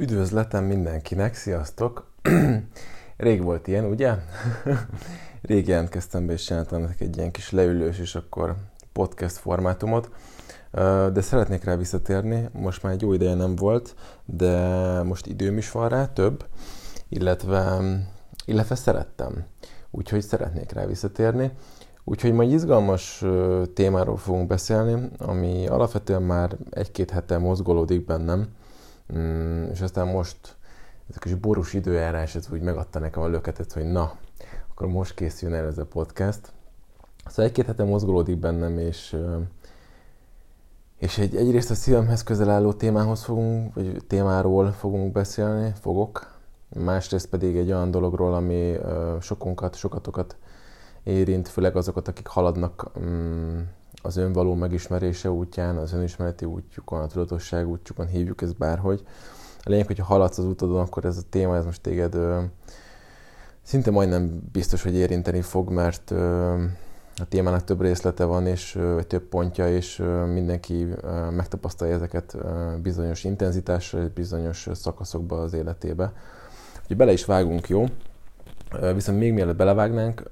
Üdvözletem mindenkinek, sziasztok! Rég volt ilyen, ugye? Rég jelentkeztem be, és csináltam nektek egy ilyen kis leülős, és akkor podcast formátumot. De szeretnék rá visszatérni, most már egy jó ideje nem volt, de most időm is van rá, több, illetve, illetve szerettem. Úgyhogy szeretnék rá visszatérni. Úgyhogy majd izgalmas témáról fogunk beszélni, ami alapvetően már egy-két hete mozgolódik bennem, Mm, és aztán most ez a kis borús időjárás, ez úgy megadta nekem a löketet, hogy na, akkor most készüljön el ez a podcast. Szóval egy-két hete mozgolódik bennem, és, és egy, egyrészt a szívemhez közel álló témához fogunk, vagy témáról fogunk beszélni, fogok, másrészt pedig egy olyan dologról, ami sokunkat, sokatokat érint, főleg azokat, akik haladnak mm, az önvaló megismerése útján, az önismereti útjukon, a tudatosság útjukon, hívjuk ezt bárhogy. A lényeg, hogyha haladsz az utadon, akkor ez a téma, ez most téged ö, szinte majdnem biztos, hogy érinteni fog, mert ö, a témának több részlete van, és ö, több pontja, és ö, mindenki ö, megtapasztalja ezeket ö, bizonyos intenzitásra, bizonyos szakaszokba az életébe. Úgyhogy bele is vágunk, jó? Viszont még mielőtt belevágnánk,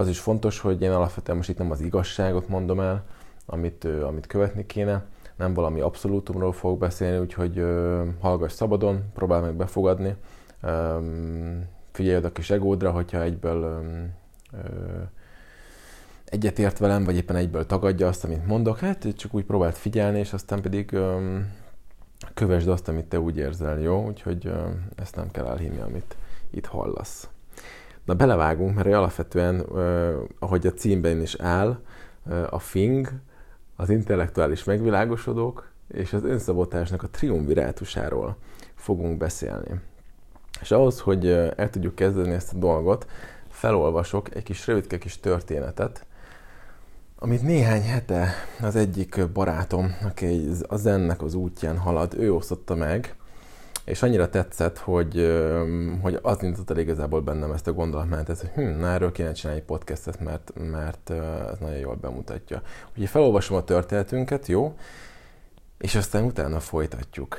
az is fontos, hogy én alapvetően most itt nem az igazságot mondom el, amit, amit követni kéne, nem valami abszolútumról fogok beszélni, úgyhogy hallgass szabadon, próbálj meg befogadni, figyelj oda a kis egódra, hogyha egyből egyetért velem, vagy éppen egyből tagadja azt, amit mondok, hát csak úgy próbált figyelni, és aztán pedig kövesd azt, amit te úgy érzel, jó? Úgyhogy ezt nem kell elhinni, amit itt hallasz. Na belevágunk, mert alapvetően, ahogy a címben is áll, a FING, az intellektuális megvilágosodók és az önszabotásnak a triumvirátusáról fogunk beszélni. És ahhoz, hogy el tudjuk kezdeni ezt a dolgot, felolvasok egy kis rövidke kis történetet, amit néhány hete az egyik barátom, aki az ennek az útján halad, ő osztotta meg, és annyira tetszett, hogy, hogy az indított el igazából bennem ezt a gondolatmenetet, hogy hm, na, erről kéne csinálni egy podcastet, mert, mert ez nagyon jól bemutatja. Úgyhogy felolvasom a történetünket, jó? És aztán utána folytatjuk.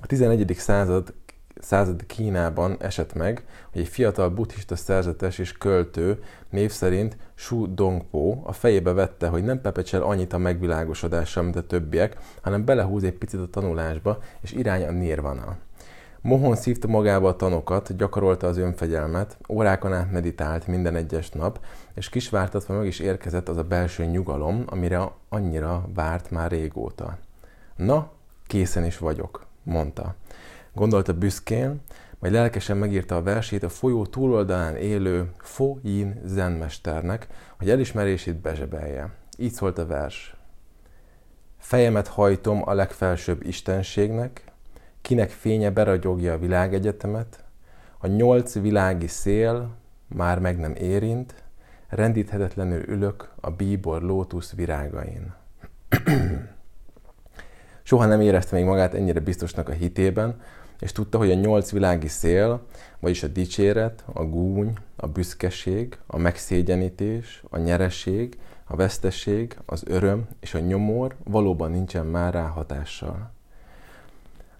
A 11. század század Kínában esett meg, hogy egy fiatal buddhista szerzetes és költő név szerint Shu Dongpo a fejébe vette, hogy nem pepecsel annyit a megvilágosodással, mint a többiek, hanem belehúz egy picit a tanulásba, és irány a nirvana. Mohon szívta magába a tanokat, gyakorolta az önfegyelmet, órákon át meditált minden egyes nap, és kisvártatva meg is érkezett az a belső nyugalom, amire annyira várt már régóta. Na, készen is vagyok, mondta. Gondolta büszkén, majd lelkesen megírta a versét a folyó túloldalán élő Fo Yin zenmesternek, hogy elismerését bezsebelje. Így szólt a vers. Fejemet hajtom a legfelsőbb istenségnek, kinek fénye beragyogja a világegyetemet, a nyolc világi szél már meg nem érint, rendíthetetlenül ülök a bíbor lótusz virágain. Soha nem érezte még magát ennyire biztosnak a hitében, és tudta, hogy a nyolc világi szél, vagyis a dicséret, a gúny, a büszkeség, a megszégyenítés, a nyereség, a veszteség, az öröm és a nyomor valóban nincsen már rá hatással.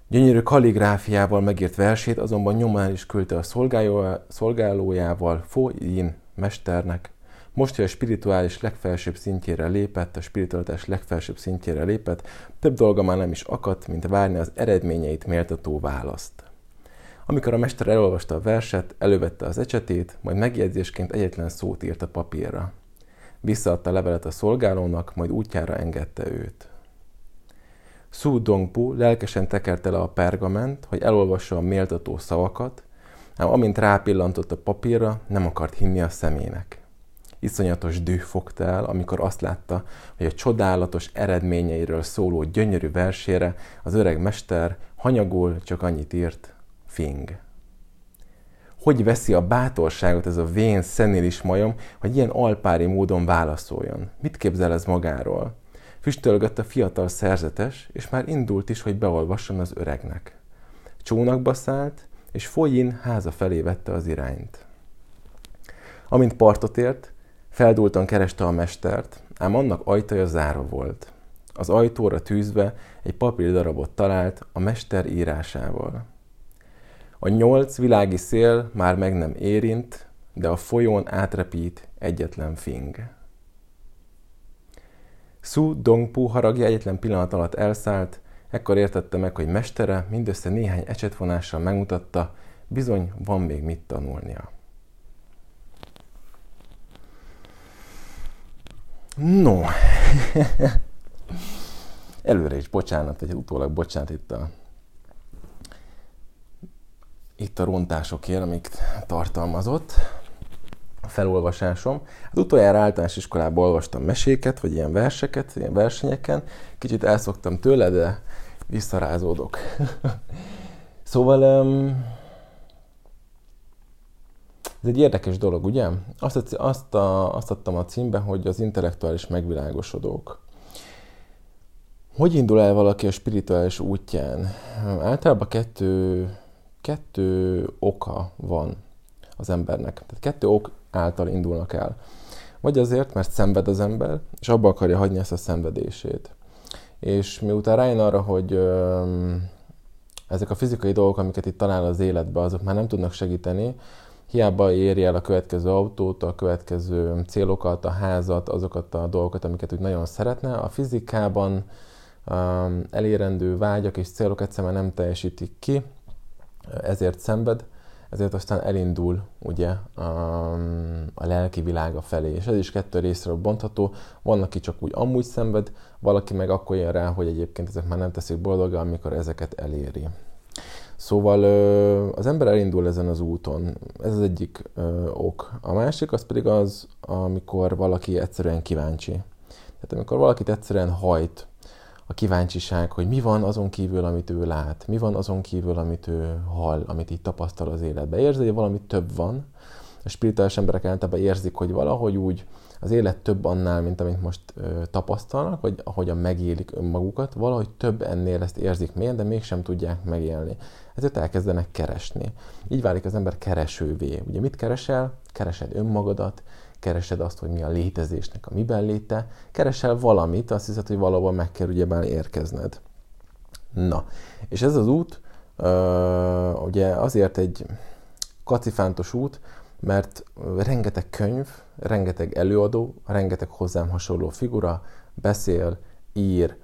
Gyönyörű kalligráfiával megírt versét azonban nyomán is küldte a szolgálójával Fo Yin mesternek, most, hogy a spirituális legfelsőbb szintjére lépett, a spiritualitás legfelsőbb szintjére lépett, több dolga már nem is akadt, mint várni az eredményeit méltató választ. Amikor a mester elolvasta a verset, elővette az ecsetét, majd megjegyzésként egyetlen szót írt a papírra. Visszaadta a levelet a szolgálónak, majd útjára engedte őt. Su Dongpu lelkesen tekerte le a pergament, hogy elolvassa a méltató szavakat, ám amint rápillantott a papírra, nem akart hinni a szemének. Iszonyatos düh fogta el, amikor azt látta, hogy a csodálatos eredményeiről szóló gyönyörű versére az öreg mester hanyagul csak annyit írt, fing. Hogy veszi a bátorságot ez a vén, szenilis majom, hogy ilyen alpári módon válaszoljon? Mit képzel ez magáról? Füstölgött a fiatal szerzetes, és már indult is, hogy beolvasson az öregnek. Csónakba szállt, és folyin háza felé vette az irányt. Amint partot ért, Feldúltan kereste a mestert, ám annak ajtaja zárva volt. az ajtóra tűzve egy papírdarabot talált a mester írásával. A nyolc világi szél már meg nem érint, de a folyón átrepít egyetlen fing. Su Dongpu haragja egyetlen pillanat alatt elszállt, ekkor értette meg, hogy mestere mindössze néhány ecsetvonással megmutatta, bizony van még mit tanulnia. No, előre is bocsánat, vagy utólag bocsánat itt a, itt a rontásokért, amik tartalmazott a felolvasásom. Hát utoljára általános iskolában olvastam meséket, vagy ilyen verseket, ilyen versenyeken. Kicsit elszoktam tőle, de visszarázódok. szóval um, ez egy érdekes dolog, ugye? Azt, azt, a, azt adtam a címbe, hogy az intellektuális megvilágosodók. Hogy indul el valaki a spirituális útján? Általában kettő, kettő oka van az embernek. Tehát kettő ok által indulnak el. Vagy azért, mert szenved az ember, és abba akarja hagyni ezt a szenvedését. És miután rájön arra, hogy ö, ezek a fizikai dolgok, amiket itt talál az életbe, azok már nem tudnak segíteni, hiába éri el a következő autót, a következő célokat, a házat, azokat a dolgokat, amiket úgy nagyon szeretne. A fizikában um, elérendő vágyak és célok egyszerűen nem teljesítik ki, ezért szenved, ezért aztán elindul ugye um, a lelki világa felé, és ez is kettő részről bontható. Van, aki csak úgy amúgy szenved, valaki meg akkor jön rá, hogy egyébként ezek már nem teszik boldogá, amikor ezeket eléri. Szóval az ember elindul ezen az úton, ez az egyik ok. A másik az pedig az, amikor valaki egyszerűen kíváncsi. Tehát amikor valakit egyszerűen hajt a kíváncsiság, hogy mi van azon kívül, amit ő lát, mi van azon kívül, amit ő hall, amit így tapasztal az életben. Érzi, hogy valami több van. A spirituális emberek általában érzik, hogy valahogy úgy az élet több annál, mint amit most ö, tapasztalnak, vagy ahogyan megélik önmagukat, valahogy több ennél ezt érzik mélyen, de mégsem tudják megélni. Ezért elkezdenek keresni. Így válik az ember keresővé. Ugye mit keresel? Keresed önmagadat, keresed azt, hogy mi a létezésnek a miben léte, keresel valamit, azt hiszed, hogy valahol meg kell ugyebár érkezned. Na, és ez az út ö, ugye azért egy kacifántos út, mert rengeteg könyv, rengeteg előadó, rengeteg hozzám hasonló figura beszél, ír,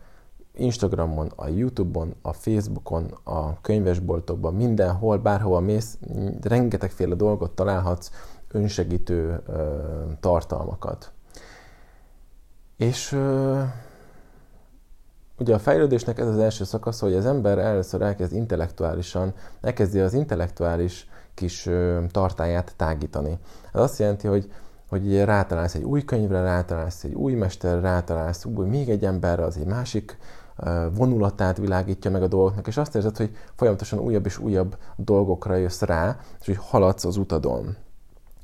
Instagramon, a Youtube-on, a Facebookon, a könyvesboltokban, mindenhol, bárhova mész, rengetegféle dolgot találhatsz, önsegítő ö, tartalmakat. És ö, ugye a fejlődésnek ez az első szakasz, hogy az ember először elkezd intellektuálisan, elkezdi az intellektuális kis tartáját tágítani. Ez azt jelenti, hogy hogy rátalálsz egy új könyvre, rátalálsz egy új mesterre, rátalálsz új, még egy emberre, az egy másik vonulatát világítja meg a dolgoknak, és azt érzed, hogy folyamatosan újabb és újabb dolgokra jössz rá, és hogy haladsz az utadon.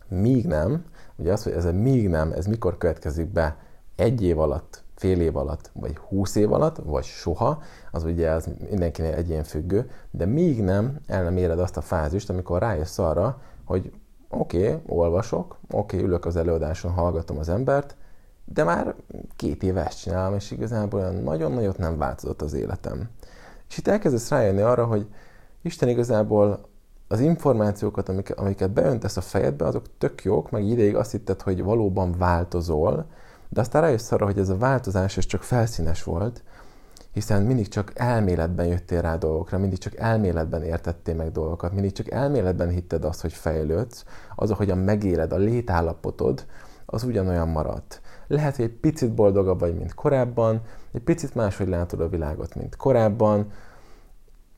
Míg nem, ugye az, hogy ez a míg nem, ez mikor következik be egy év alatt, fél év alatt, vagy húsz év alatt, vagy soha, az ugye az mindenkinél egyén függő, de míg nem el nem éred azt a fázist, amikor rájössz arra, hogy oké, okay, olvasok, oké, okay, ülök az előadáson, hallgatom az embert, de már két éve ezt csinálom, és igazából olyan nagyon nagyot nem változott az életem. És itt elkezdesz rájönni arra, hogy Isten igazából az információkat, amiket beöntesz a fejedbe, azok tök jók, meg ideig azt hitted, hogy valóban változol, de aztán rájössz arra, hogy ez a változás ez csak felszínes volt, hiszen mindig csak elméletben jöttél rá dolgokra, mindig csak elméletben értettél meg dolgokat, mindig csak elméletben hitted azt, hogy fejlődsz, az, ahogyan megéled, a létállapotod, az ugyanolyan maradt. Lehet, hogy egy picit boldogabb vagy, mint korábban, egy picit máshogy látod a világot, mint korábban,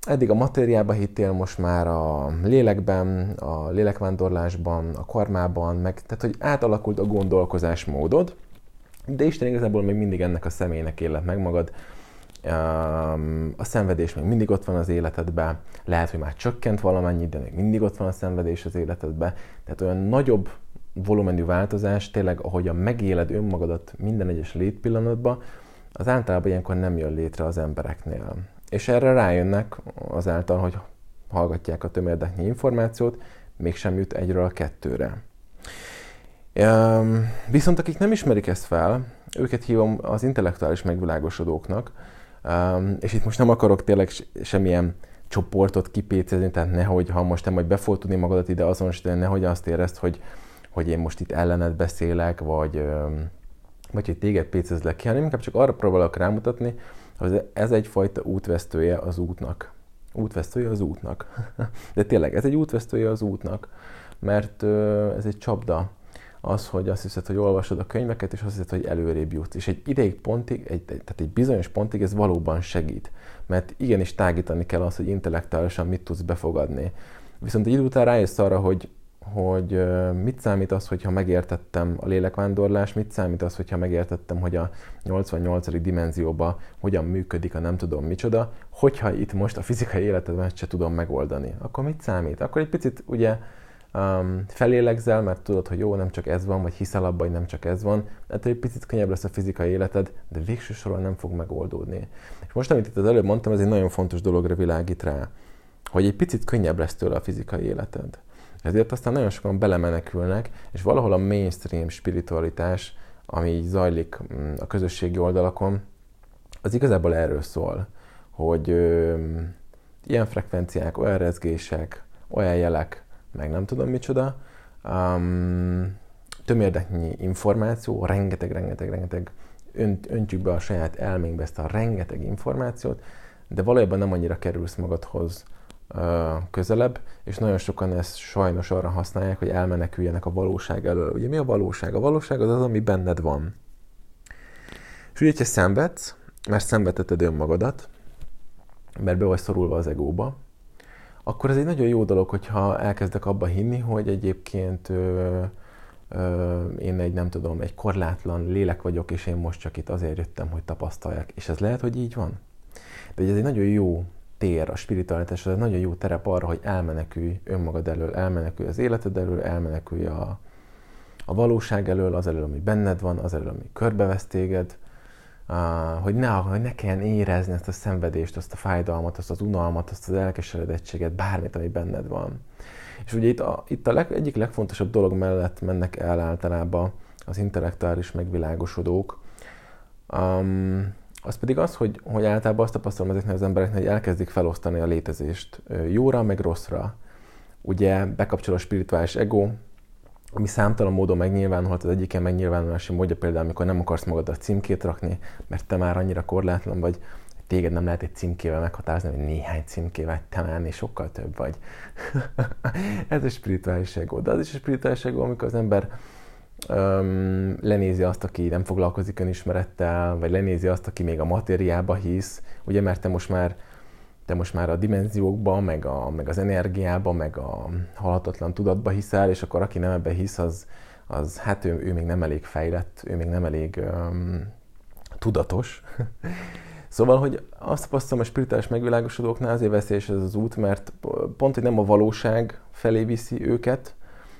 eddig a matériába hittél, most már a lélekben, a lélekvándorlásban, a karmában, meg, tehát hogy átalakult a gondolkozásmódod, de Isten igazából még mindig ennek a személynek élet meg magad, a szenvedés még mindig ott van az életedben, lehet, hogy már csökkent valamennyit, de még mindig ott van a szenvedés az életedben, tehát olyan nagyobb volumenű változás, tényleg ahogyan megéled önmagadat minden egyes létpillanatban, az általában ilyenkor nem jön létre az embereknél. És erre rájönnek azáltal, hogy hallgatják a tömérdeknyi információt, mégsem jut egyről a kettőre. Viszont akik nem ismerik ezt fel, őket hívom az intellektuális megvilágosodóknak, és itt most nem akarok tényleg semmilyen csoportot kipécézni, tehát nehogy, ha most te majd be fogod tudni magadat ide azonosítani, nehogy azt érezd, hogy, hogy én most itt ellened beszélek, vagy, vagy hogy téged pécezlek ki, hanem inkább csak arra próbálok rámutatni, hogy ez egyfajta útvesztője az útnak. Útvesztője az útnak. De tényleg, ez egy útvesztője az útnak, mert ez egy csapda az, hogy azt hiszed, hogy olvasod a könyveket, és azt hiszed, hogy előrébb jutsz. És egy ideig pontig, egy, tehát egy bizonyos pontig ez valóban segít. Mert igenis tágítani kell azt, hogy intellektuálisan mit tudsz befogadni. Viszont egy idő után rájössz arra, hogy, hogy mit számít az, hogyha megértettem a lélekvándorlás, mit számít az, hogyha megértettem, hogy a 88. dimenzióban hogyan működik a nem tudom micsoda, hogyha itt most a fizikai életedben se tudom megoldani. Akkor mit számít? Akkor egy picit ugye um, felélegzel, mert tudod, hogy jó, nem csak ez van, vagy hiszel abban, hogy nem csak ez van, ettől egy picit könnyebb lesz a fizikai életed, de végső soron nem fog megoldódni. És most, amit itt az előbb mondtam, ez egy nagyon fontos dologra világít rá, hogy egy picit könnyebb lesz tőle a fizikai életed. Ezért aztán nagyon sokan belemenekülnek, és valahol a mainstream spiritualitás, ami így zajlik mm, a közösségi oldalakon, az igazából erről szól, hogy ö, ilyen frekvenciák, olyan rezgések, olyan jelek, meg nem tudom micsoda, um, tömérdeknyi információ, rengeteg, rengeteg, rengeteg, önt, öntjük be a saját elménkbe ezt a rengeteg információt, de valójában nem annyira kerülsz magadhoz uh, közelebb, és nagyon sokan ezt sajnos arra használják, hogy elmeneküljenek a valóság elől. Ugye mi a valóság? A valóság az az, ami benned van. És ugye, ha szenvedsz, mert szenvedheted önmagadat, mert be vagy szorulva az egóba, akkor ez egy nagyon jó dolog, hogyha elkezdek abba hinni, hogy egyébként ö, ö, én egy, nem tudom, egy korlátlan lélek vagyok, és én most csak itt azért jöttem, hogy tapasztaljak. És ez lehet, hogy így van. De ez egy nagyon jó tér, a spiritualitás, ez egy nagyon jó terep arra, hogy elmenekülj önmagad elől, elmenekülj az életed elől, elmenekülj a, a valóság elől, az elől, ami benned van, az elől, ami körbevesz téged, hogy ne, hogy ne kelljen érezni ezt a szenvedést, azt a fájdalmat, azt az unalmat, azt az elkeseredettséget, bármit, ami benned van. És ugye itt a, itt a leg, egyik legfontosabb dolog mellett mennek el általában az intellektuális megvilágosodók, um, az pedig az, hogy, hogy általában azt tapasztalom ezeknek az embereknek, hogy elkezdik felosztani a létezést jóra, meg rosszra. Ugye bekapcsol a spirituális ego, ami számtalan módon megnyilvánulhat, az egyik ilyen megnyilvánulási módja például, amikor nem akarsz a címkét rakni, mert te már annyira korlátlan vagy, téged nem lehet egy címkével meghatározni, hogy néhány címkével te már sokkal több vagy. Ez a spirituális ego. De az is a spirituális ego, amikor az ember um, lenézi azt, aki nem foglalkozik önismerettel, vagy lenézi azt, aki még a matériába hisz, ugye, mert te most már te most már a dimenziókban, meg, a, meg az energiában, meg a halhatatlan tudatba hiszel, és akkor aki nem ebbe hisz, az, az hát ő, ő még nem elég fejlett, ő még nem elég um, tudatos. szóval, hogy azt tapasztalom a spirituális megvilágosodóknál azért veszélyes ez az út, mert pont, hogy nem a valóság felé viszi őket,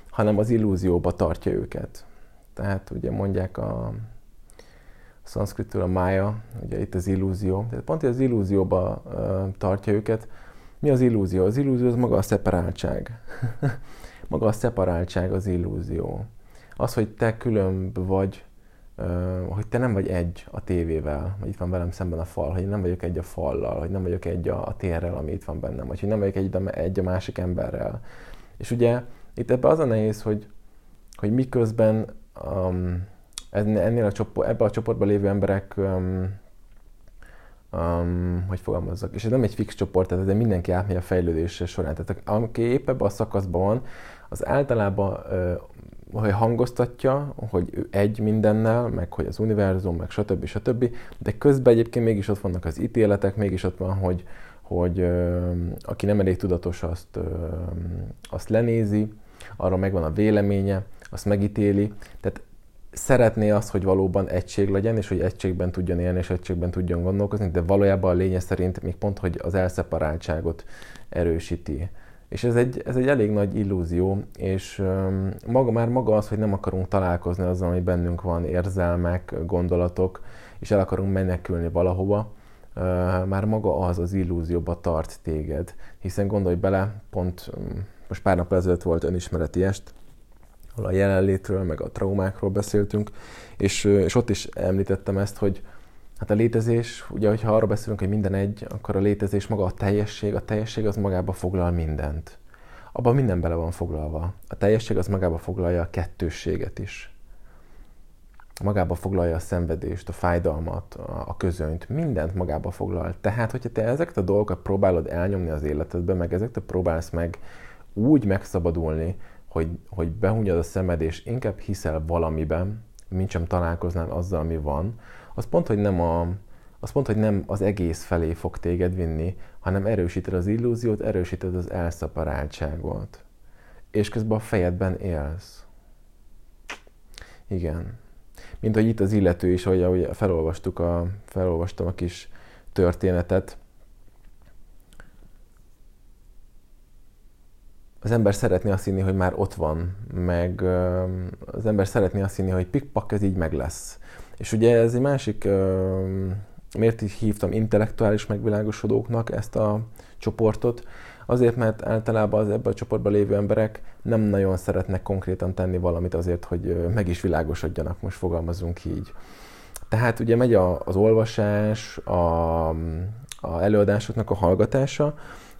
hanem az illúzióba tartja őket. Tehát ugye mondják a szanszkritől a mája, ugye itt az illúzió. Tehát pont az illúzióba tartja őket. Mi az illúzió? Az illúzió az maga a szeparáltság. maga a szeparáltság az illúzió. Az, hogy te különb vagy, hogy te nem vagy egy a tévével, vagy itt van velem szemben a fal, hogy nem vagyok egy a fallal, hogy nem vagyok egy a, a térrel, ami itt van bennem, vagy hogy nem vagyok egy egy a másik emberrel. És ugye itt ebben az a nehéz, hogy, hogy miközben um, ennél a csoport, ebben a csoportban lévő emberek, um, um, hogy fogalmazzak, és ez nem egy fix csoport, tehát ez mindenki átmegy a fejlődése során. Tehát aki épp ebben a szakaszban van, az általában uh, hogy hangoztatja, hogy ő egy mindennel, meg hogy az univerzum, meg stb. stb. De közben egyébként mégis ott vannak az ítéletek, mégis ott van, hogy, hogy ö, aki nem elég tudatos, azt, ö, azt lenézi, arra megvan a véleménye, azt megítéli. Tehát szeretné azt, hogy valóban egység legyen, és hogy egységben tudjon élni, és egységben tudjon gondolkozni, de valójában a lénye szerint még pont, hogy az elszeparáltságot erősíti. És ez egy, ez egy elég nagy illúzió, és maga, már maga az, hogy nem akarunk találkozni azzal, ami bennünk van, érzelmek, gondolatok, és el akarunk menekülni valahova, már maga az az illúzióba tart téged. Hiszen gondolj bele, pont most pár nap ezelőtt volt önismereti est, ahol a jelenlétről, meg a traumákról beszéltünk, és, és ott is említettem ezt, hogy hát a létezés, ugye, hogyha arra beszélünk, hogy minden egy, akkor a létezés maga a teljesség, a teljesség az magába foglal mindent. Abban minden bele van foglalva. A teljesség az magába foglalja a kettősséget is. Magába foglalja a szenvedést, a fájdalmat, a közönyt, mindent magába foglal. Tehát, hogyha te ezeket a dolgokat próbálod elnyomni az életedbe, meg ezeket próbálsz meg úgy megszabadulni, hogy, hogy behunjad a szemed, és inkább hiszel valamiben, mint sem találkoznál azzal, ami van, az pont, hogy nem a, az pont, hogy nem az egész felé fog téged vinni, hanem erősíted az illúziót, erősíted az elszaparáltságot. És közben a fejedben élsz. Igen. Mint hogy itt az illető is, ahogy, ahogy felolvastuk a, felolvastam a kis történetet, az ember szeretné azt hinni, hogy már ott van, meg az ember szeretné azt hinni, hogy pikpak, ez így meg lesz. És ugye ez egy másik, miért így hívtam intellektuális megvilágosodóknak ezt a csoportot, Azért, mert általában az ebben a csoportban lévő emberek nem nagyon szeretnek konkrétan tenni valamit azért, hogy meg is világosodjanak, most fogalmazunk így. Tehát ugye megy a, az olvasás, a, a előadásoknak a hallgatása,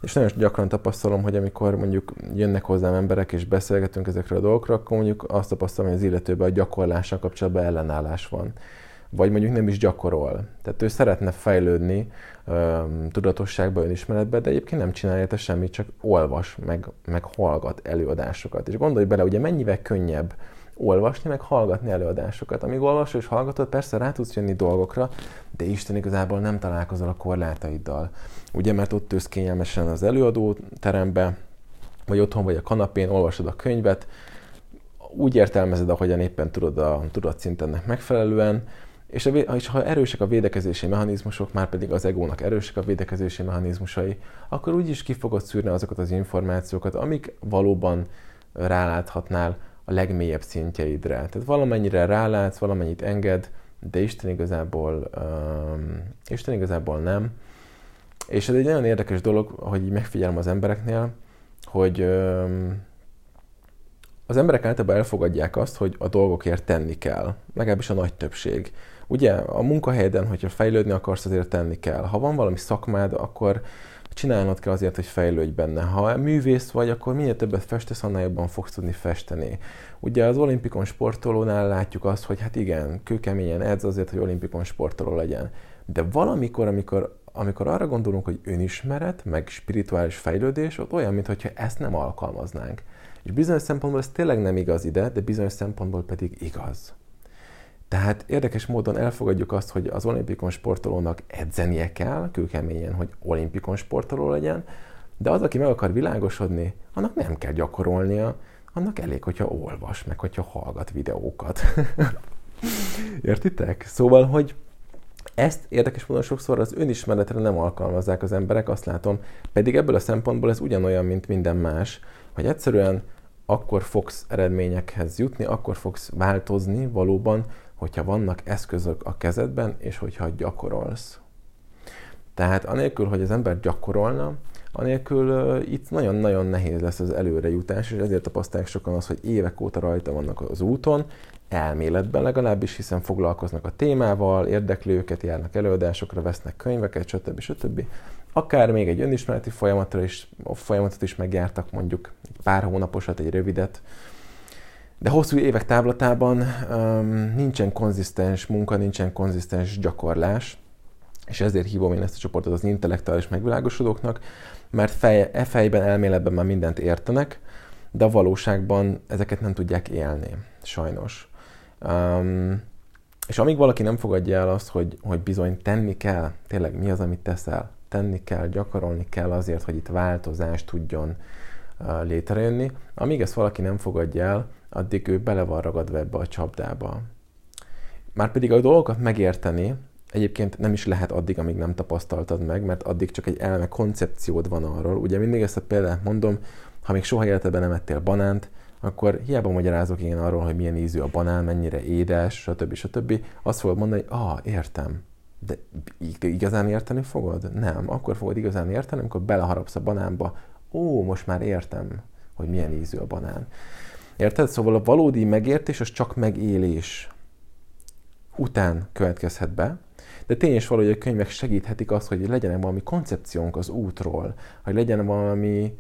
és nagyon gyakran tapasztalom, hogy amikor mondjuk jönnek hozzám emberek és beszélgetünk ezekről a dolgokról, akkor mondjuk azt tapasztalom, hogy az illetőben a gyakorlással kapcsolatban ellenállás van. Vagy mondjuk nem is gyakorol. Tehát ő szeretne fejlődni um, tudatosságba, önismeretbe, de egyébként nem csinálja érte semmit, csak olvas, meg, meg hallgat előadásokat. És gondolj bele, ugye mennyivel könnyebb olvasni, meg hallgatni előadásokat. Amíg olvasol és hallgatod, persze rá tudsz jönni dolgokra, de Isten igazából nem találkozol a korlátaiddal. Ugye, mert ott ülsz kényelmesen az előadó terembe, vagy otthon vagy a kanapén, olvasod a könyvet, úgy értelmezed, ahogyan éppen tudod a tudatszintennek megfelelően, és, a, és ha erősek a védekezési mechanizmusok, már pedig az egónak erősek a védekezési mechanizmusai, akkor úgyis ki fogod szűrni azokat az információkat, amik valóban ráláthatnál a legmélyebb szintjeidre. Tehát valamennyire rálátsz, valamennyit enged, de Isten igazából, um, Isten igazából nem. És ez egy nagyon érdekes dolog, hogy így megfigyelem az embereknél, hogy um, az emberek általában elfogadják azt, hogy a dolgokért tenni kell. Legalábbis a nagy többség. Ugye a munkahelyeden, hogyha fejlődni akarsz, azért tenni kell. Ha van valami szakmád, akkor csinálnod kell azért, hogy fejlődj benne. Ha művész vagy, akkor minél többet festesz, annál jobban fogsz tudni festeni. Ugye az olimpikon sportolónál látjuk azt, hogy hát igen, kőkeményen edz azért, hogy olimpikon sportoló legyen. De valamikor, amikor, amikor arra gondolunk, hogy önismeret, meg spirituális fejlődés, ott olyan, mintha ezt nem alkalmaznánk. És bizonyos szempontból ez tényleg nem igaz ide, de bizonyos szempontból pedig igaz. Tehát érdekes módon elfogadjuk azt, hogy az olimpikon sportolónak edzenie kell, kőkeményen, hogy olimpikon sportoló legyen, de az, aki meg akar világosodni, annak nem kell gyakorolnia, annak elég, hogyha olvas, meg hogyha hallgat videókat. Értitek? Szóval, hogy ezt érdekes módon sokszor az önismeretre nem alkalmazzák az emberek, azt látom, pedig ebből a szempontból ez ugyanolyan, mint minden más, hogy egyszerűen akkor fogsz eredményekhez jutni, akkor fogsz változni valóban, hogyha vannak eszközök a kezedben, és hogyha gyakorolsz. Tehát anélkül, hogy az ember gyakorolna, anélkül uh, itt nagyon-nagyon nehéz lesz az előrejutás, és ezért tapasztalják sokan az, hogy évek óta rajta vannak az úton, elméletben legalábbis, hiszen foglalkoznak a témával, érdekli őket, járnak előadásokra, vesznek könyveket, stb. stb. Akár még egy önismereti folyamatra is, folyamatot is megjártak, mondjuk pár hónaposat, egy rövidet, de hosszú évek távlatában um, nincsen konzisztens munka, nincsen konzisztens gyakorlás, és ezért hívom én ezt a csoportot az intellektuális megvilágosodóknak, mert fej, e fejben, elméletben már mindent értenek, de a valóságban ezeket nem tudják élni, sajnos. Um, és amíg valaki nem fogadja el azt, hogy, hogy bizony tenni kell, tényleg mi az, amit teszel, tenni kell, gyakorolni kell azért, hogy itt változás tudjon uh, létrejönni, amíg ezt valaki nem fogadja el, addig ő bele van ragadva ebbe a csapdába. Márpedig a dolgokat megérteni egyébként nem is lehet addig, amíg nem tapasztaltad meg, mert addig csak egy elme koncepciód van arról. Ugye mindig ezt a példát mondom, ha még soha életedben nem ettél banánt, akkor hiába magyarázok én arról, hogy milyen ízű a banán, mennyire édes, stb. stb. Azt fogod mondani, hogy ah, értem. De igazán érteni fogod? Nem. Akkor fogod igazán érteni, amikor beleharapsz a banánba. Ó, most már értem, hogy milyen ízű a banán. Érted? Szóval a valódi megértés az csak megélés után következhet be, de tény is való, hogy a könyvek segíthetik azt, hogy legyen valami koncepciónk az útról, hogy legyen valami,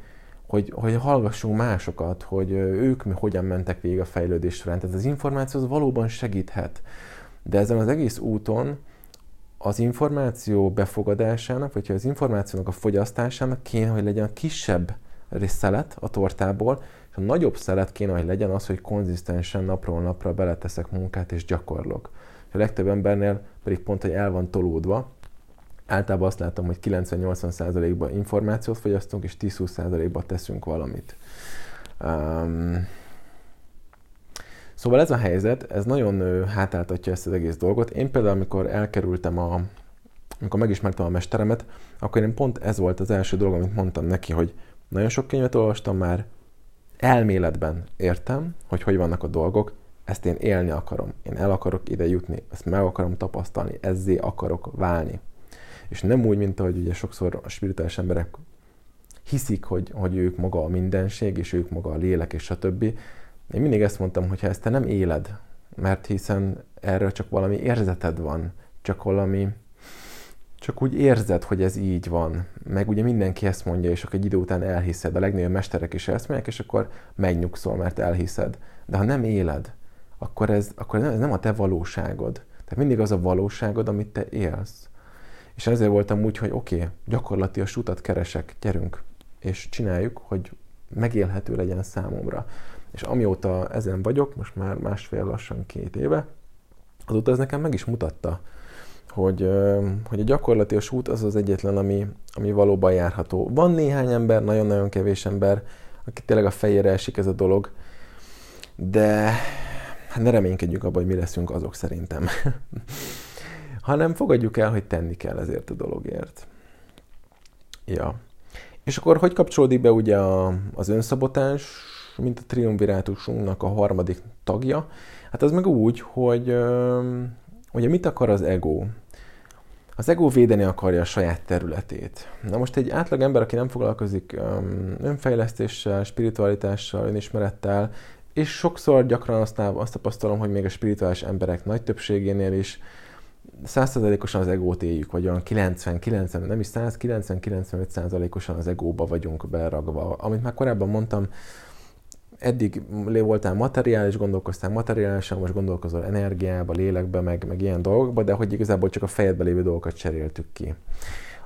hogy, hogy hallgassunk másokat, hogy ők mi hogyan mentek végig a fejlődés során. Tehát az információ az valóban segíthet. De ezen az egész úton az információ befogadásának, vagy az információnak a fogyasztásának kéne, hogy legyen a kisebb szelet a tortából, és a nagyobb szelet kéne, hogy legyen az, hogy konzisztensen napról napra beleteszek munkát és gyakorlok. A legtöbb embernél pedig pont, hogy el van tolódva. Általában azt látom, hogy 90-80%-ban információt fogyasztunk, és 10-20%-ban teszünk valamit. Um, Szóval ez a helyzet, ez nagyon hátáltatja ezt az egész dolgot. Én például, amikor elkerültem a, amikor megismertem a mesteremet, akkor én pont ez volt az első dolog, amit mondtam neki, hogy nagyon sok könyvet olvastam már, elméletben értem, hogy hogy vannak a dolgok, ezt én élni akarom. Én el akarok ide jutni, ezt meg akarom tapasztalni, ezzé akarok válni. És nem úgy, mint ahogy ugye sokszor a spirituális emberek hiszik, hogy, hogy ők maga a mindenség, és ők maga a lélek, és a többi. Én mindig ezt mondtam, hogy ha ezt te nem éled, mert hiszen erről csak valami érzeted van, csak valami, csak úgy érzed, hogy ez így van. Meg ugye mindenki ezt mondja, és akkor egy idő után elhiszed. A legnagyobb mesterek is ezt mondják, és akkor megnyugszol, mert elhiszed. De ha nem éled, akkor ez, akkor ez nem a te valóságod. Tehát mindig az a valóságod, amit te élsz. És ezért voltam úgy, hogy oké, okay, gyakorlatilag utat keresek, gyerünk, és csináljuk, hogy megélhető legyen számomra. És amióta ezen vagyok, most már másfél lassan két éve, azóta ez nekem meg is mutatta, hogy, hogy a gyakorlati út az az egyetlen, ami, ami valóban járható. Van néhány ember, nagyon-nagyon kevés ember, aki tényleg a fejére esik ez a dolog, de hát ne reménykedjük abban, hogy mi leszünk azok szerintem. Hanem fogadjuk el, hogy tenni kell ezért a dologért. Ja. És akkor hogy kapcsolódik be ugye az önszabotás, mint a triumvirátusunknak a harmadik tagja? Hát az meg úgy, hogy ugye mit akar az ego? Az ego védeni akarja a saját területét. Na most egy átlag ember, aki nem foglalkozik önfejlesztéssel, spiritualitással, önismerettel, és sokszor gyakran azt, azt tapasztalom, hogy még a spirituális emberek nagy többségénél is százszerzalékosan az egót éljük, vagy olyan 90, 90, nem is 100, 90-95 százalékosan az egóba vagyunk beragva. Amit már korábban mondtam, eddig voltál materiális, gondolkoztál materiálisan, most gondolkozol energiába, lélekbe, meg, meg ilyen dolgokba, de hogy igazából csak a fejedbe lévő dolgokat cseréltük ki.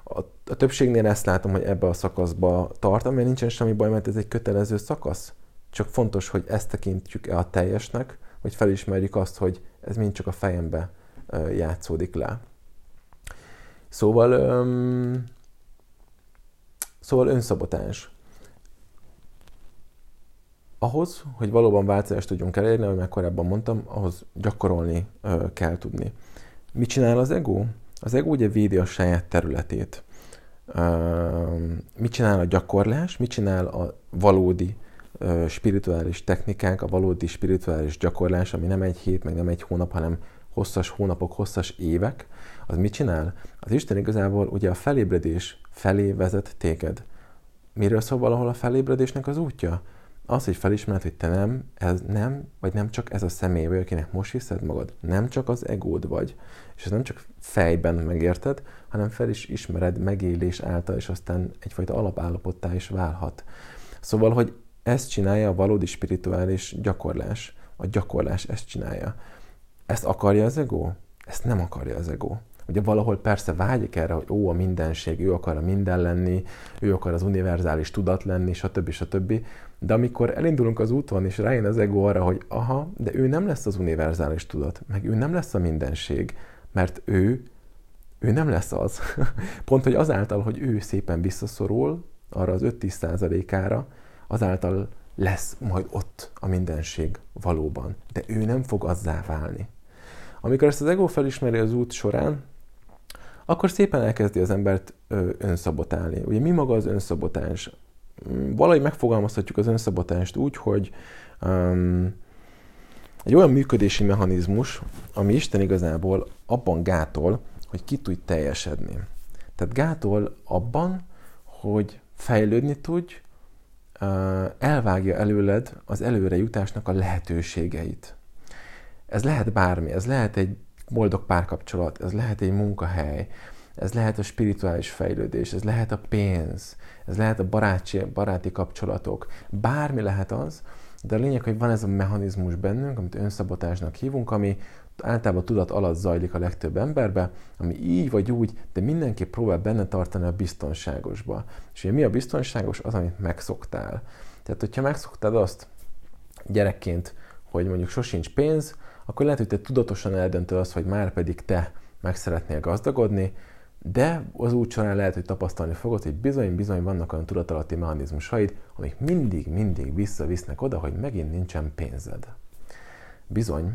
A, a többségnél ezt látom, hogy ebbe a szakaszba tart, ami nincsen semmi baj, mert ez egy kötelező szakasz. Csak fontos, hogy ezt tekintjük el a teljesnek, hogy felismerjük azt, hogy ez mind csak a fejembe játszódik le. Szóval, öm, szóval önszabotás. Ahhoz, hogy valóban változást tudjunk elérni, ahogy már korábban mondtam, ahhoz gyakorolni ö, kell tudni. Mit csinál az ego? Az ego ugye védi a saját területét. Ö, mit csinál a gyakorlás? Mit csinál a valódi spirituális technikánk, a valódi spirituális gyakorlás, ami nem egy hét, meg nem egy hónap, hanem hosszas hónapok, hosszas évek, az mit csinál? Az Isten igazából ugye a felébredés felé vezet téged. Miről szól valahol a felébredésnek az útja? Az, hogy felismered, hogy te nem, ez nem, vagy nem csak ez a személy vagy, akinek most hiszed magad. Nem csak az egód vagy. És ez nem csak fejben megérted, hanem fel is ismered megélés által, és aztán egyfajta alapállapottá is válhat. Szóval, hogy ezt csinálja a valódi spirituális gyakorlás. A gyakorlás ezt csinálja. Ezt akarja az ego? Ezt nem akarja az ego. Ugye valahol persze vágyik erre, hogy ó, a mindenség, ő akar a minden lenni, ő akar az univerzális tudat lenni, stb. stb. De amikor elindulunk az úton, és rájön az ego arra, hogy aha, de ő nem lesz az univerzális tudat, meg ő nem lesz a mindenség, mert ő, ő nem lesz az. Pont, hogy azáltal, hogy ő szépen visszaszorul arra az 5-10 százalékára, azáltal lesz majd ott a mindenség valóban. De ő nem fog azzá válni. Amikor ezt az ego felismeri az út során, akkor szépen elkezdi az embert ö, önszabotálni. Ugye mi maga az önszabotás? Mm, valahogy megfogalmazhatjuk az önszabotást úgy, hogy um, egy olyan működési mechanizmus, ami Isten igazából abban gátol, hogy ki tudj teljesedni. Tehát gátol abban, hogy fejlődni tudj, elvágja előled az előre jutásnak a lehetőségeit. Ez lehet bármi, ez lehet egy boldog párkapcsolat, ez lehet egy munkahely, ez lehet a spirituális fejlődés, ez lehet a pénz, ez lehet a baráti, baráti kapcsolatok, bármi lehet az, de a lényeg, hogy van ez a mechanizmus bennünk, amit önszabotásnak hívunk, ami általában tudat alatt zajlik a legtöbb emberbe, ami így vagy úgy, de mindenki próbál benne tartani a biztonságosba. És ugye mi a biztonságos? Az, amit megszoktál. Tehát, hogyha megszoktad azt gyerekként, hogy mondjuk sosincs pénz, akkor lehet, hogy te tudatosan eldöntöd azt, hogy már pedig te meg szeretnél gazdagodni, de az út során lehet, hogy tapasztalni fogod, hogy bizony-bizony vannak olyan tudatalatti mechanizmusaid, amik mindig-mindig visszavisznek oda, hogy megint nincsen pénzed. Bizony.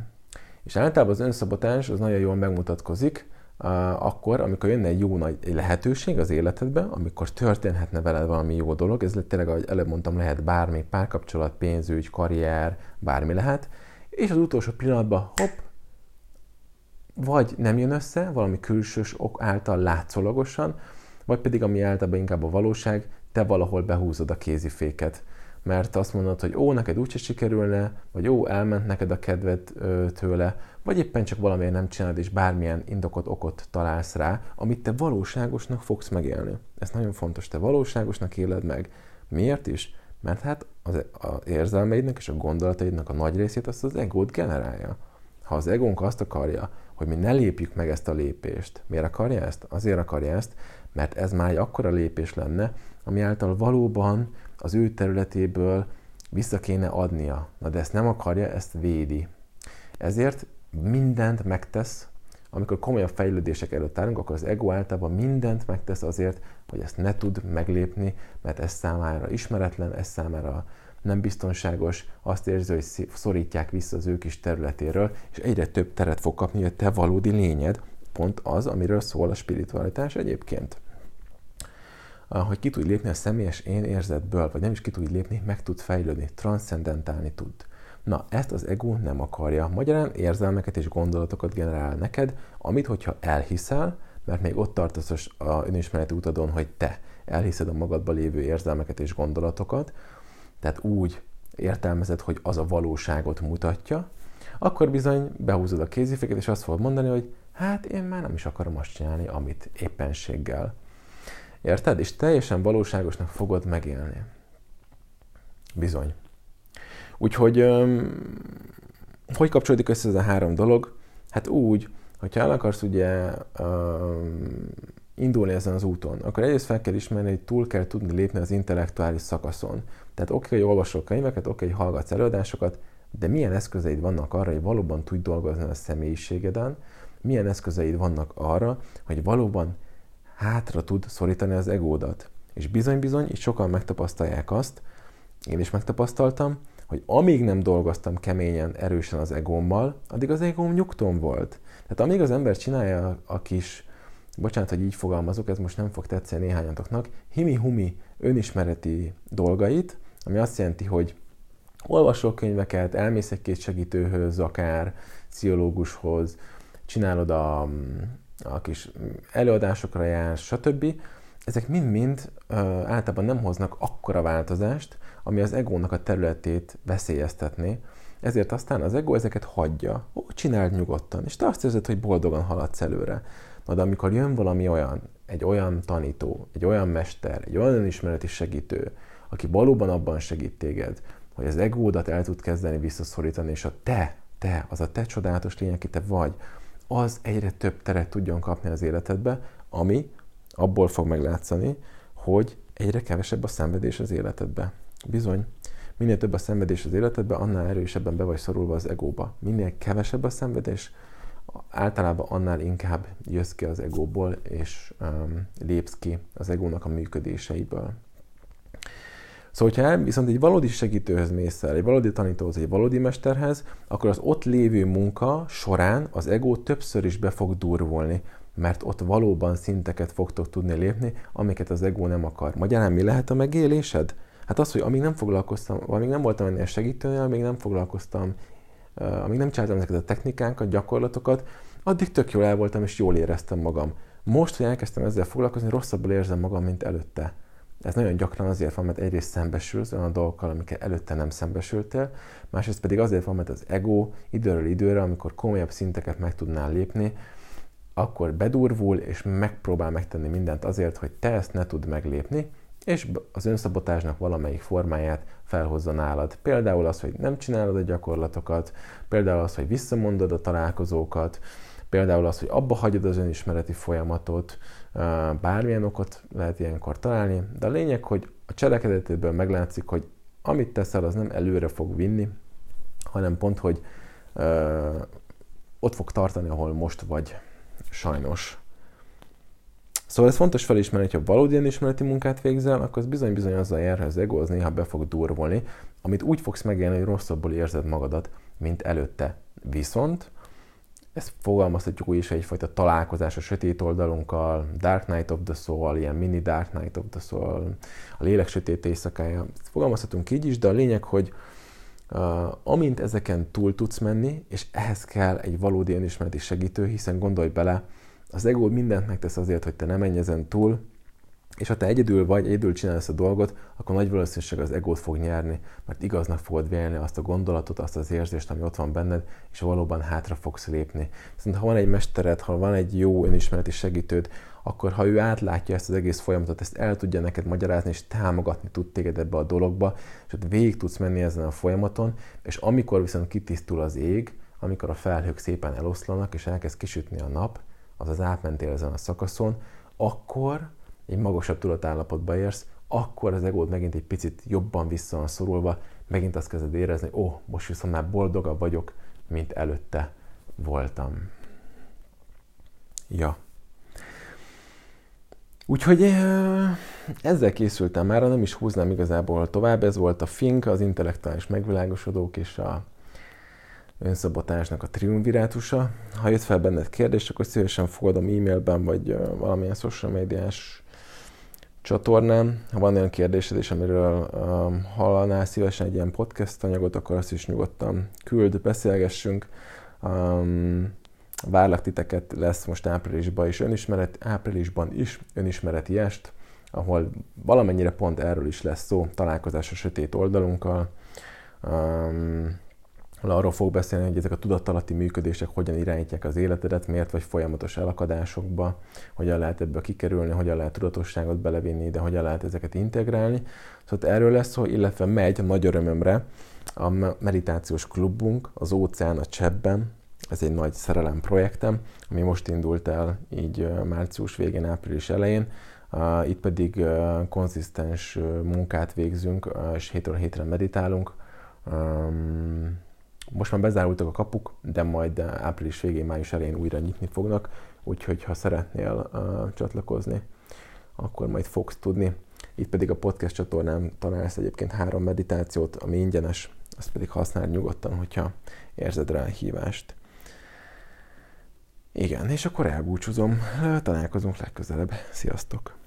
És általában az önszabotás az nagyon jól megmutatkozik, akkor, amikor jönne egy jó nagy lehetőség az életedbe, amikor történhetne veled valami jó dolog, ez tényleg, ahogy előbb mondtam, lehet bármi, párkapcsolat, pénzügy, karrier, bármi lehet, és az utolsó pillanatban hopp, vagy nem jön össze, valami külsős ok által látszólagosan, vagy pedig ami általában inkább a valóság, te valahol behúzod a kéziféket. Mert azt mondod, hogy ó, neked úgyse sikerülne, vagy ó, elment neked a kedved ö, tőle, vagy éppen csak valamiért nem csinálod, és bármilyen indokot, okot találsz rá, amit te valóságosnak fogsz megélni. Ez nagyon fontos, te valóságosnak éled meg. Miért is? Mert hát az, az érzelmeidnek és a gondolataidnak a nagy részét azt az egót generálja. Ha az egónk azt akarja, hogy mi ne lépjük meg ezt a lépést. Miért akarja ezt? Azért akarja ezt, mert ez már egy akkora lépés lenne, ami által valóban az ő területéből vissza kéne adnia. Na de ezt nem akarja, ezt védi. Ezért mindent megtesz, amikor komolyabb fejlődések előtt állunk, akkor az ego általában mindent megtesz azért, hogy ezt ne tud meglépni, mert ez számára ismeretlen, ez számára nem biztonságos, azt érzi, hogy szorítják vissza az ő kis területéről, és egyre több teret fog kapni, hogy te valódi lényed, pont az, amiről szól a spiritualitás egyébként. Hogy ki tud lépni a személyes én érzetből, vagy nem is ki tud lépni, meg tud fejlődni, transzcendentálni tud. Na, ezt az ego nem akarja. Magyarán érzelmeket és gondolatokat generál neked, amit, hogyha elhiszel, mert még ott tartasz a önismereti utadon, hogy te elhiszed a magadban lévő érzelmeket és gondolatokat, tehát úgy értelmezed, hogy az a valóságot mutatja, akkor bizony behúzod a kéziféket, és azt fogod mondani, hogy hát én már nem is akarom azt csinálni, amit éppenséggel. Érted? És teljesen valóságosnak fogod megélni. Bizony. Úgyhogy hogy kapcsolódik össze ez a három dolog? Hát úgy, hogyha el akarsz ugye indulni ezen az úton, akkor egyrészt fel kell ismerni, hogy túl kell tudni lépni az intellektuális szakaszon. Tehát oké, okay, hogy olvasol könyveket, oké, okay, hogy hallgatsz előadásokat, de milyen eszközeid vannak arra, hogy valóban tudj dolgozni a személyiségeden, milyen eszközeid vannak arra, hogy valóban hátra tud szorítani az egódat. És bizony-bizony, és sokan megtapasztalják azt, én is megtapasztaltam, hogy amíg nem dolgoztam keményen, erősen az egómmal, addig az egóm nyugton volt. Tehát amíg az ember csinálja a kis, bocsánat, hogy így fogalmazok, ez most nem fog tetszeni néhányatoknak, himi-humi önismereti dolgait, ami azt jelenti, hogy olvasol könyveket, elmész egy két segítőhöz, akár pszichológushoz, csinálod a, a kis előadásokra jársz, stb. Ezek mind-mind általában nem hoznak akkora változást, ami az egónak a területét veszélyeztetné, ezért aztán az ego ezeket hagyja. Ó, csináld nyugodtan, és te azt érzed, hogy boldogan haladsz előre. Na de amikor jön valami olyan, egy olyan tanító, egy olyan mester, egy olyan önismereti segítő, aki valóban abban segít téged, hogy az egódat el tud kezdeni visszaszorítani, és a te, te, az a te csodálatos lény, aki te vagy, az egyre több teret tudjon kapni az életedbe, ami abból fog meglátszani, hogy egyre kevesebb a szenvedés az életedbe. Bizony, minél több a szenvedés az életedben, annál erősebben be vagy szorulva az egóba. Minél kevesebb a szenvedés, általában annál inkább jössz ki az egóból, és um, lépsz ki az egónak a működéseiből. Szóval, hogyha viszont egy valódi segítőhöz mész el, egy valódi tanítóhoz, egy valódi mesterhez, akkor az ott lévő munka során az ego többször is be fog durvulni, mert ott valóban szinteket fogtok tudni lépni, amiket az ego nem akar. Magyarán mi lehet a megélésed? Hát az, hogy amíg nem foglalkoztam, amíg nem voltam ennél segítőnél, amíg nem foglalkoztam, amíg nem csináltam ezeket a technikánkat, gyakorlatokat, addig tök jól el voltam, és jól éreztem magam. Most, hogy elkezdtem ezzel foglalkozni, rosszabbul érzem magam, mint előtte. Ez nagyon gyakran azért van, mert egyrészt szembesülsz olyan dolgokkal, amikkel előtte nem szembesültél, másrészt pedig azért van, mert az ego időről időre, amikor komolyabb szinteket meg tudnál lépni, akkor bedurvul, és megpróbál megtenni mindent azért, hogy te ezt ne tudd meglépni, és az önszabotásnak valamelyik formáját felhozza nálad. Például az, hogy nem csinálod a gyakorlatokat, például az, hogy visszamondod a találkozókat, például az, hogy abba hagyod az önismereti folyamatot, bármilyen okot lehet ilyenkor találni, de a lényeg, hogy a cselekedetéből meglátszik, hogy amit teszel, az nem előre fog vinni, hanem pont, hogy ö, ott fog tartani, ahol most vagy. Sajnos. Szóval ez fontos felismerni, hogy ha valódi ismereti munkát végzel, akkor az bizony-bizony azzal jár, hogy az ego az néha be fog durvolni, amit úgy fogsz megélni, hogy rosszabbul érzed magadat, mint előtte. Viszont ezt fogalmazhatjuk úgy is egyfajta találkozás a sötét oldalunkkal, Dark Knight of the Soul, ilyen mini Dark Knight of the Soul, a lélek sötét éjszakája. Ezt fogalmazhatunk így is, de a lényeg, hogy uh, amint ezeken túl tudsz menni, és ehhez kell egy valódi önismereti segítő, hiszen gondolj bele, az ego mindent megtesz azért, hogy te ne menj ezen túl, és ha te egyedül vagy, egyedül csinálsz a dolgot, akkor nagy valószínűség az egót fog nyerni, mert igaznak fogod vélni azt a gondolatot, azt az érzést, ami ott van benned, és valóban hátra fogsz lépni. Viszont ha van egy mestered, ha van egy jó önismereti segítőd, akkor ha ő átlátja ezt az egész folyamatot, ezt el tudja neked magyarázni, és támogatni tud téged ebbe a dologba, és ott végig tudsz menni ezen a folyamaton, és amikor viszont kitisztul az ég, amikor a felhők szépen eloszlanak, és elkezd kisütni a nap, azaz átmentél ezen a szakaszon, akkor egy magasabb tudatállapotba érsz, akkor az egód megint egy picit jobban vissza van szorulva, megint azt kezded érezni, ó, oh, most viszont már boldogabb vagyok, mint előtte voltam. Ja. Úgyhogy ezzel készültem már, nem is húznám igazából tovább, ez volt a Fink, az intellektuális megvilágosodók és a önszabotásnak a triumvirátusa. Ha jött fel benned kérdés, akkor szívesen fogadom e-mailben, vagy valamilyen social médiás csatornán. Ha van olyan kérdésed is, amiről um, hallanál szívesen egy ilyen podcast anyagot, akkor azt is nyugodtan küld, beszélgessünk. Um, várlak titeket, lesz most áprilisban is önismeret, áprilisban is önismereti est, ahol valamennyire pont erről is lesz szó, találkozás a sötét oldalunkkal. Um, arról fog beszélni, hogy ezek a tudattalatti működések hogyan irányítják az életedet, miért vagy folyamatos elakadásokba, hogyan lehet ebből kikerülni, hogyan lehet tudatosságot belevinni, de hogyan lehet ezeket integrálni. Szóval erről lesz szó, illetve megy nagy örömömre a meditációs klubunk, az óceán a Csebben, ez egy nagy szerelem projektem, ami most indult el így március végén, április elején. Itt pedig konzisztens munkát végzünk, és hétről hétre meditálunk most már bezárultak a kapuk, de majd április végén, május elején újra nyitni fognak, úgyhogy ha szeretnél uh, csatlakozni, akkor majd fogsz tudni. Itt pedig a podcast csatornán találsz egyébként három meditációt, ami ingyenes, azt pedig használj nyugodtan, hogyha érzed rá a hívást. Igen, és akkor elbúcsúzom. Találkozunk legközelebb. Sziasztok!